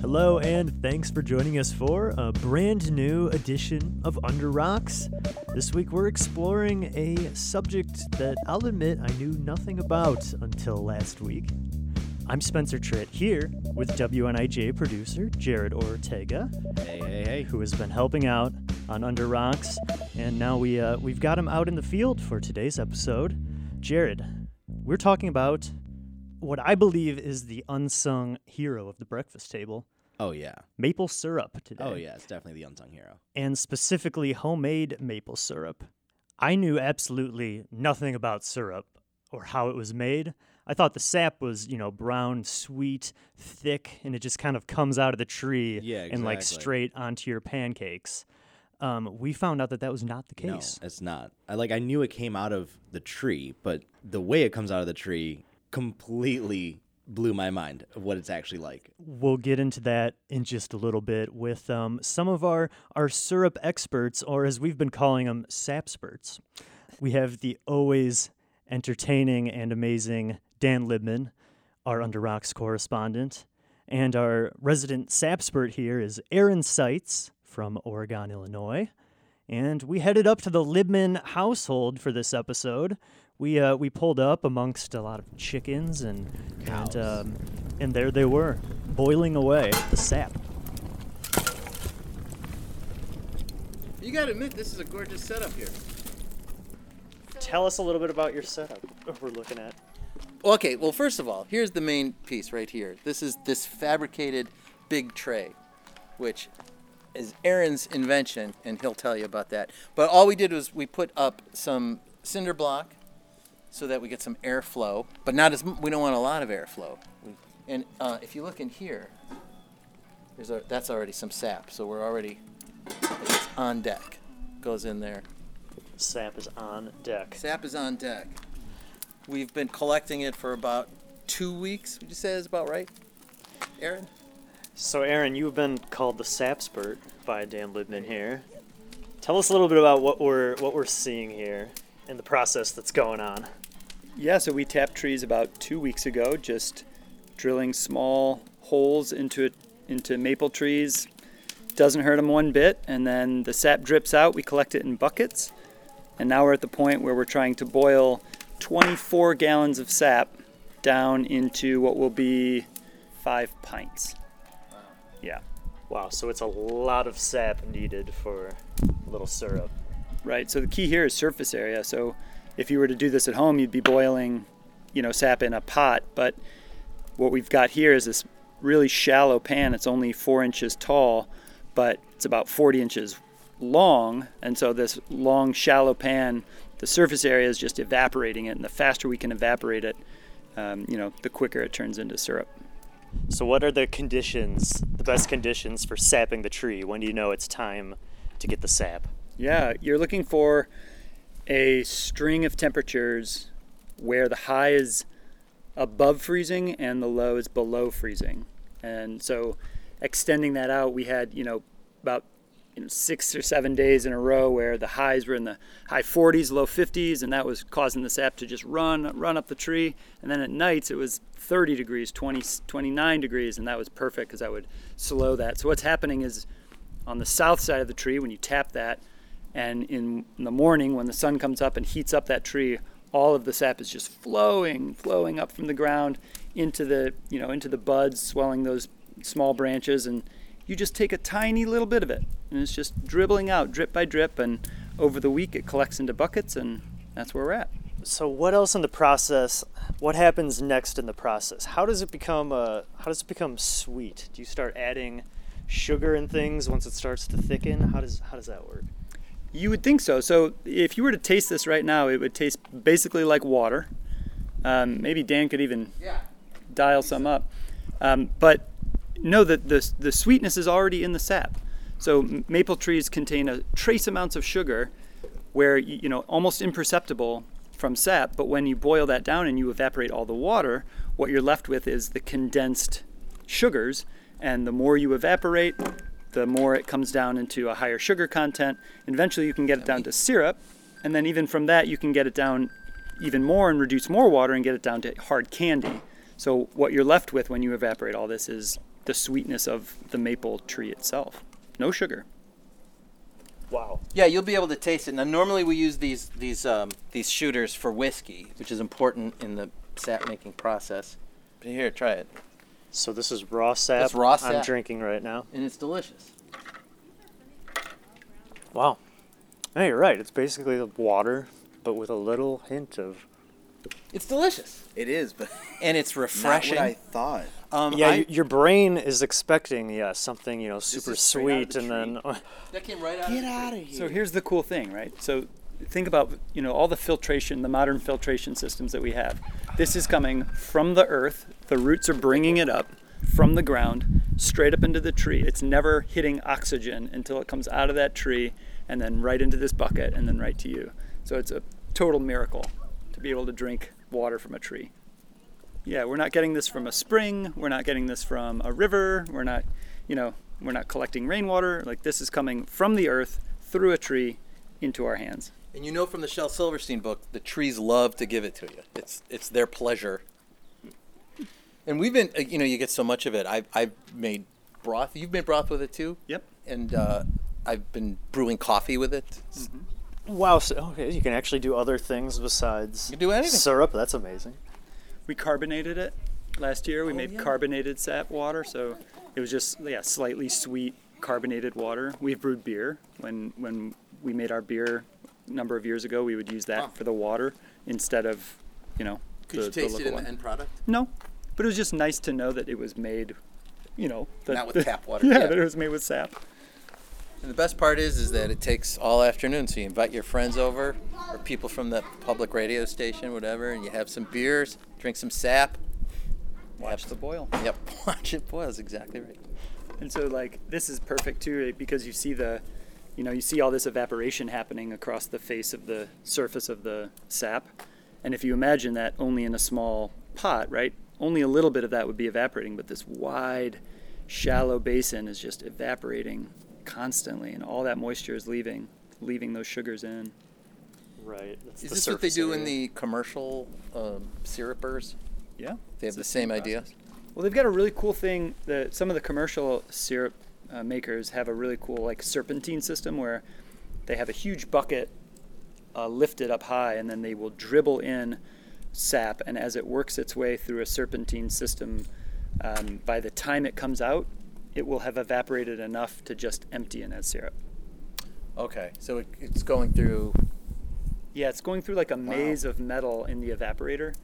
Hello, and thanks for joining us for a brand new edition of Under Rocks. This week we're exploring a subject that I'll admit I knew nothing about until last week. I'm Spencer Tritt here with WNIJ producer Jared Ortega, Hey, hey, hey. who has been helping out on Under Rocks, and now we uh, we've got him out in the field for today's episode. Jared, we're talking about what I believe is the unsung hero of the breakfast table, Oh yeah. maple syrup today. Oh yeah. It's definitely the unsung hero. And specifically homemade maple syrup. I knew absolutely nothing about syrup or how it was made. I thought the sap was, you know, brown, sweet, thick, and it just kind of comes out of the tree Yeah, and like straight onto your pancakes. Um, we found out that that was not the case. No, it's not. I like. I knew it came out of the tree, but the way it comes out of the tree completely blew my mind of what it's actually like. We'll get into that in just a little bit with um, some of our, our syrup experts, or as we've been calling them, sapsperts. We have the always entertaining and amazing Dan Libman, our Under Rocks correspondent, and our resident sapspert here is Aaron Seitz from Oregon, Illinois. And we headed up to the Libman household for this episode. We uh, we pulled up amongst a lot of chickens and and um, and there they were, boiling away the sap. You gotta admit, this is a gorgeous setup here. Tell us a little bit about your setup. We're looking at. Okay, well, first of all, here's the main piece right here. This is this fabricated big tray, which is Aaron's invention, and he'll tell you about that. But all we did was we put up some cinder block so that we get some airflow, but not as we don't want a lot of airflow. And uh, if you look in here, there's a, that's already some sap, so we're already it's on deck. Goes in there. Sap is on deck. Sap is on deck. We've been collecting it for about two weeks. Would you say that's about right, Aaron? So, Aaron, you've been called the sapspert by Dan Libman here. Tell us a little bit about what we're what we're seeing here and the process that's going on. Yeah, so we tapped trees about two weeks ago, just drilling small holes into into maple trees. Doesn't hurt them one bit, and then the sap drips out. We collect it in buckets, and now we're at the point where we're trying to boil 24 gallons of sap down into what will be five pints. Wow, so it's a lot of sap needed for a little syrup. right. So the key here is surface area. So if you were to do this at home, you'd be boiling, you know, sap in a pot, but what we've got here is this really shallow pan. It's only four inches tall, but it's about 40 inches long. And so this long, shallow pan, the surface area is just evaporating it. And the faster we can evaporate it, um, you know, the quicker it turns into syrup. So, what are the conditions, the best conditions for sapping the tree? When do you know it's time to get the sap? Yeah, you're looking for a string of temperatures where the high is above freezing and the low is below freezing. And so extending that out, we had, you know, about six or seven days in a row where the highs were in the high 40s, low 50s, and that was causing the sap to just run, run up the tree. And then at nights it was 30 degrees, 20, 29 degrees, and that was perfect because I would slow that. So what's happening is on the south side of the tree, when you tap that, and in the morning when the sun comes up and heats up that tree, all of the sap is just flowing, flowing up from the ground into the, you know, into the buds, swelling those small branches, and you just take a tiny little bit of it, and it's just dribbling out, drip by drip, and over the week it collects into buckets, and that's where we're at. So, what else in the process? What happens next in the process? How does it become uh, How does it become sweet? Do you start adding sugar and things once it starts to thicken? How does How does that work? You would think so. So if you were to taste this right now, it would taste basically like water. Um, maybe Dan could even Yeah. dial some up. Um, but know that the, the sweetness is already in the sap. So maple trees contain a trace amounts of sugar where, you know, almost imperceptible from sap, but when you boil that down and you evaporate all the water, what you're left with is the condensed sugars. And the more you evaporate, the more it comes down into a higher sugar content. And Eventually, you can get it down to syrup, and then even from that, you can get it down even more and reduce more water and get it down to hard candy. So what you're left with when you evaporate all this is the sweetness of the maple tree itself. No sugar. Wow. Yeah, you'll be able to taste it. Now, normally we use these these um, these shooters for whiskey, which is important in the sap making process. But here, try it, So this is raw sap. That's raw sap. I'm drinking right now. and it's delicious. Wow. Hey, you're right. It's basically water, but with a little hint of. It's delicious, It is, but and it's refreshing. Not what I thought. um, Yeah, I- y- your brain is expecting yeah something you know super is straight out of sweet, the and then that came right out. Get of out of here. So here's the cool thing, right? So think about you know all the filtration, the modern filtration systems that we have. This is coming from the earth. The roots are bringing it up from the ground straight up into the tree. It's never hitting oxygen until it comes out of that tree and then right into this bucket and then right to you. So it's a total miracle to be able to drink water from a tree. Yeah, we're not getting this from a spring. We're not getting this from a river. We're not, you know, we're not collecting rainwater. Like this is coming from the earth through a tree into our hands. And you know from the Shel Silverstein book, the trees love to give it to you. It's it's their pleasure. And we've been, you know, you get so much of it. I've I've made broth. You've made broth with it too. Yep. And uh, I've been brewing coffee with it. It's- wow. So, okay, you can actually do other things besides You can do anything. syrup. That's amazing. We carbonated it last year. We Oh, made yeah. carbonated sap water, so it was just yeah, slightly sweet carbonated water. We've brewed beer. When when we made our beer a number of years ago, we would use that Wow. for the water instead of, you know, Could the, you the taste it in one. the end product? No, but it was just nice to know that it was made, you know, that, Not with tap water, Yeah, yeah. that it was made with sap. And the best part is, is that it takes all afternoon. So you invite your friends over, or people from the public radio station, whatever, and you have some beers, drink some sap. Watch the boil. Yep, watch it boil. That's exactly right. And so like this is perfect too eh, because you see the you know, you see all this evaporation happening across the face of the surface of the sap. And if you imagine that only in a small pot, right? Only a little bit of that would be evaporating, but this wide, shallow basin is just evaporating constantly and all that moisture is leaving leaving those sugars in. Right. That's Is this what they surface do in the commercial um, syrupers? Yeah. They have the same idea. Well, they've got a really cool thing that some of the commercial syrup uh, makers have a really cool like serpentine system where they have a huge bucket uh, lifted up high and then they will dribble in sap and as it works its way through a serpentine system um, by the time it comes out it will have evaporated enough to just empty in as syrup Okay, so it, it's going through. yeah it's going through like a maze of metal in the evaporator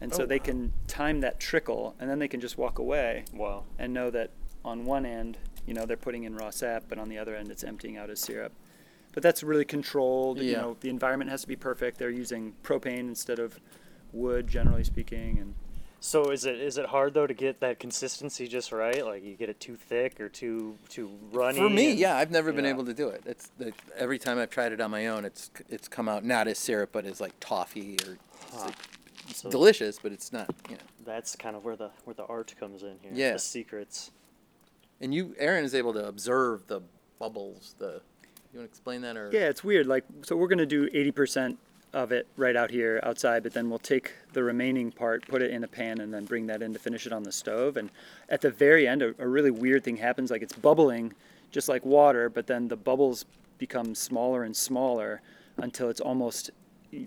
and so Oh, they wow. can time that trickle and then they can just walk away Wow. and know that on one end, you know, they're putting in raw sap, but on the other end, it's emptying out as syrup. But that's really controlled. You Yeah. know, the environment has to be perfect. They're using propane instead of wood, generally speaking, and So is it is it hard though to get that consistency just right? Like you get it too thick or too too runny? For me, and- yeah, I've never been yeah. able to do it. It's the, every time I've tried it on my own, it's it's come out not as syrup, but as like toffee or it's, Huh. like, it's So- delicious, but it's not. You know. That's kind of where the where the art comes in here. Yeah. The secrets. And you, Aaron, is able to observe the bubbles. The you want to explain that or? yeah, it's weird. Like, so we're gonna do 80% of it right out here outside, but then we'll take the remaining part, put it in a pan, and then bring that in to finish it on the stove. And at the very end, a, a really weird thing happens. Like it's bubbling, just like water, but then the bubbles become smaller and smaller until it's almost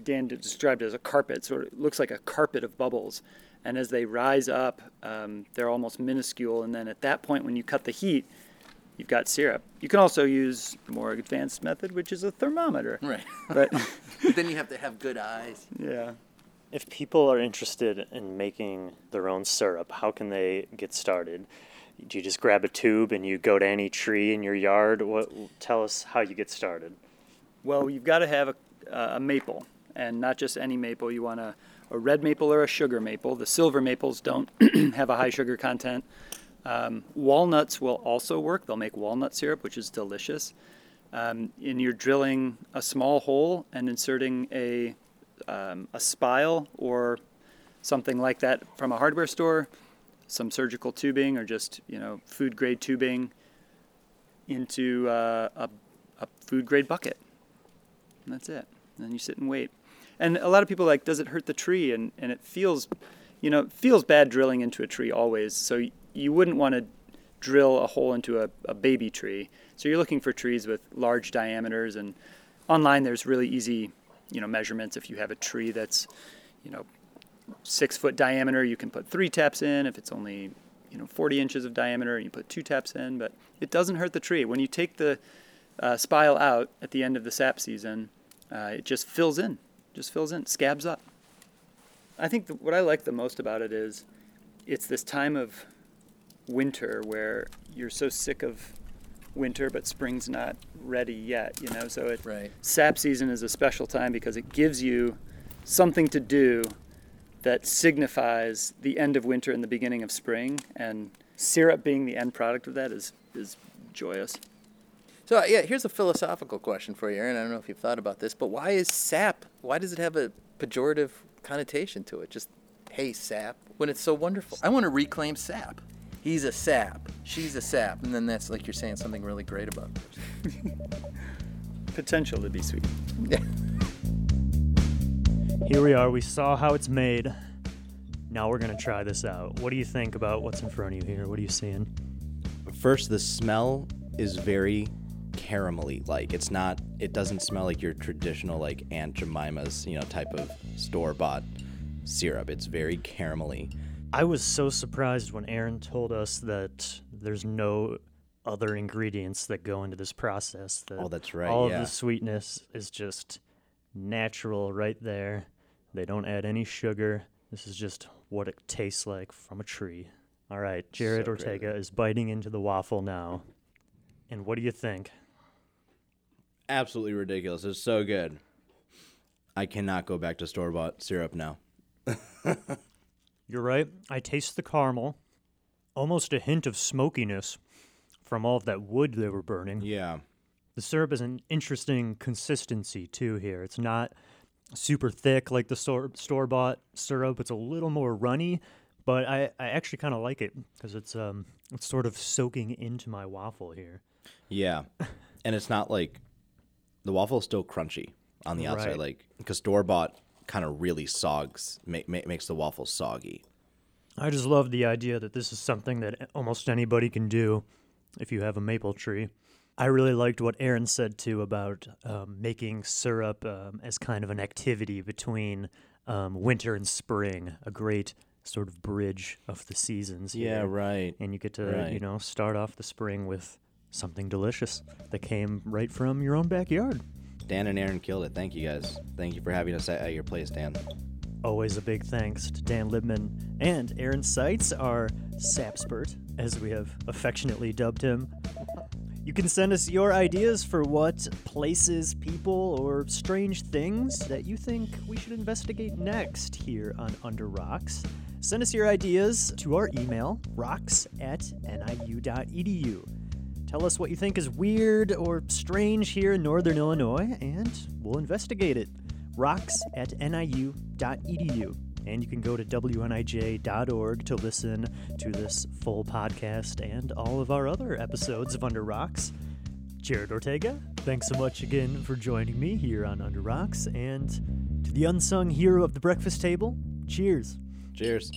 Dan described it as a carpet. So it looks like a carpet of bubbles. And as they rise up, um, they're almost minuscule. And then at that point, when you cut the heat, you've got syrup. You can also use the more advanced method, which is a thermometer. Right. But But then you have to have good eyes. yeah. If people are interested in making their own syrup, how can they get started? Do you just grab a tube and you go to any tree in your yard? What tell us how you get started? Well, you've got to have a, a maple, and not just any maple. You want a, a red maple or a sugar maple. The silver maples don't have a high sugar content. Um, walnuts will also work. They'll make walnut syrup, which is delicious. Um, and you're drilling a small hole and inserting a, um, a spile or something like that from a hardware store, some surgical tubing or just you know food grade tubing into uh, a, a food grade bucket. And that's it. And then you sit and wait. And a lot of people like, does it hurt the tree? And and it feels, you know, feels bad drilling into a tree always. So you wouldn't want to drill a hole into a, a baby tree. So you're looking for trees with large diameters. And online, there's really easy, you know, measurements. If you have a tree that's, you know, six foot diameter, you can put three taps in. If it's only, you know, 40 inches of diameter, you put two taps in. But it doesn't hurt the tree. When you take the uh, spile out at the end of the sap season, uh, it just fills in, just fills in, scabs up. I think th- what I like the most about it is it's this time of winter where you're so sick of winter, but spring's not ready yet, you know. So it Right. sap season is a special time because it gives you something to do that signifies the end of winter and the beginning of spring, and syrup being the end product of that is is joyous. So uh, yeah, here's a philosophical question for you, Aaron. I don't know if you've thought about this, but why is sap? Why does it have a pejorative connotation to it? Just hey sap, when it's so wonderful. I want to reclaim sap. He's a sap. She's a sap, and then that's like you're saying something really great about. Her. Potential to be sweet. Yeah. Here we are. We saw how it's made. Now we're gonna try this out. What do you think about what's in front of you here? What are you seeing? First, the smell is very caramelly. Like it's not. It doesn't smell like your traditional like Aunt Jemima's you know type of store bought syrup. It's very caramelly. I was so surprised when Aaron told us that there's no other ingredients that go into this process. That Oh, that's right, All yeah. of the sweetness is just natural right there. They don't add any sugar. This is just what it tastes like from a tree. All right, Jared So Ortega crazy. is biting into the waffle now. And what do you think? Absolutely ridiculous. It's so good. I cannot go back to store bought syrup now. You're right. I taste the caramel, almost a hint of smokiness from all of that wood they were burning. Yeah. The syrup is an interesting consistency too here. It's not super thick like the store bought syrup. It's a little more runny, but I, I actually kind of like it because it's um it's sort of soaking into my waffle here. Yeah. and it's not like the waffle is still crunchy on the outside, Right. like because store bought kind of really sogs ma- ma- makes the waffle soggy. I just love the idea that this is something that almost anybody can do if you have a maple tree. I really liked what Aaron said too about um, making syrup um, as kind of an activity between um, winter and spring, a great sort of bridge of the seasons. Yeah, right. And you get to, you know, start off the spring with something delicious that came right from your own backyard. Dan and Aaron killed it. Thank you guys. Thank you for having us at, your place, Dan. Always a big thanks to Dan Libman and Aaron Seitz, our Sapspert, as we have affectionately dubbed him. You can send us your ideas for what places, people, or strange things that you think we should investigate next here on Under Rocks. Send us your ideas to our email, rocks at niu.edu. Tell us what you think is weird or strange here in Northern Illinois, and we'll investigate it. Rocks at niu.edu. And you can go to wnij.org to listen to this full podcast and all of our other episodes of Under Rocks. Jared Ortega, thanks so much again for joining me here on Under Rocks. And to the unsung hero of the breakfast table, cheers. Cheers.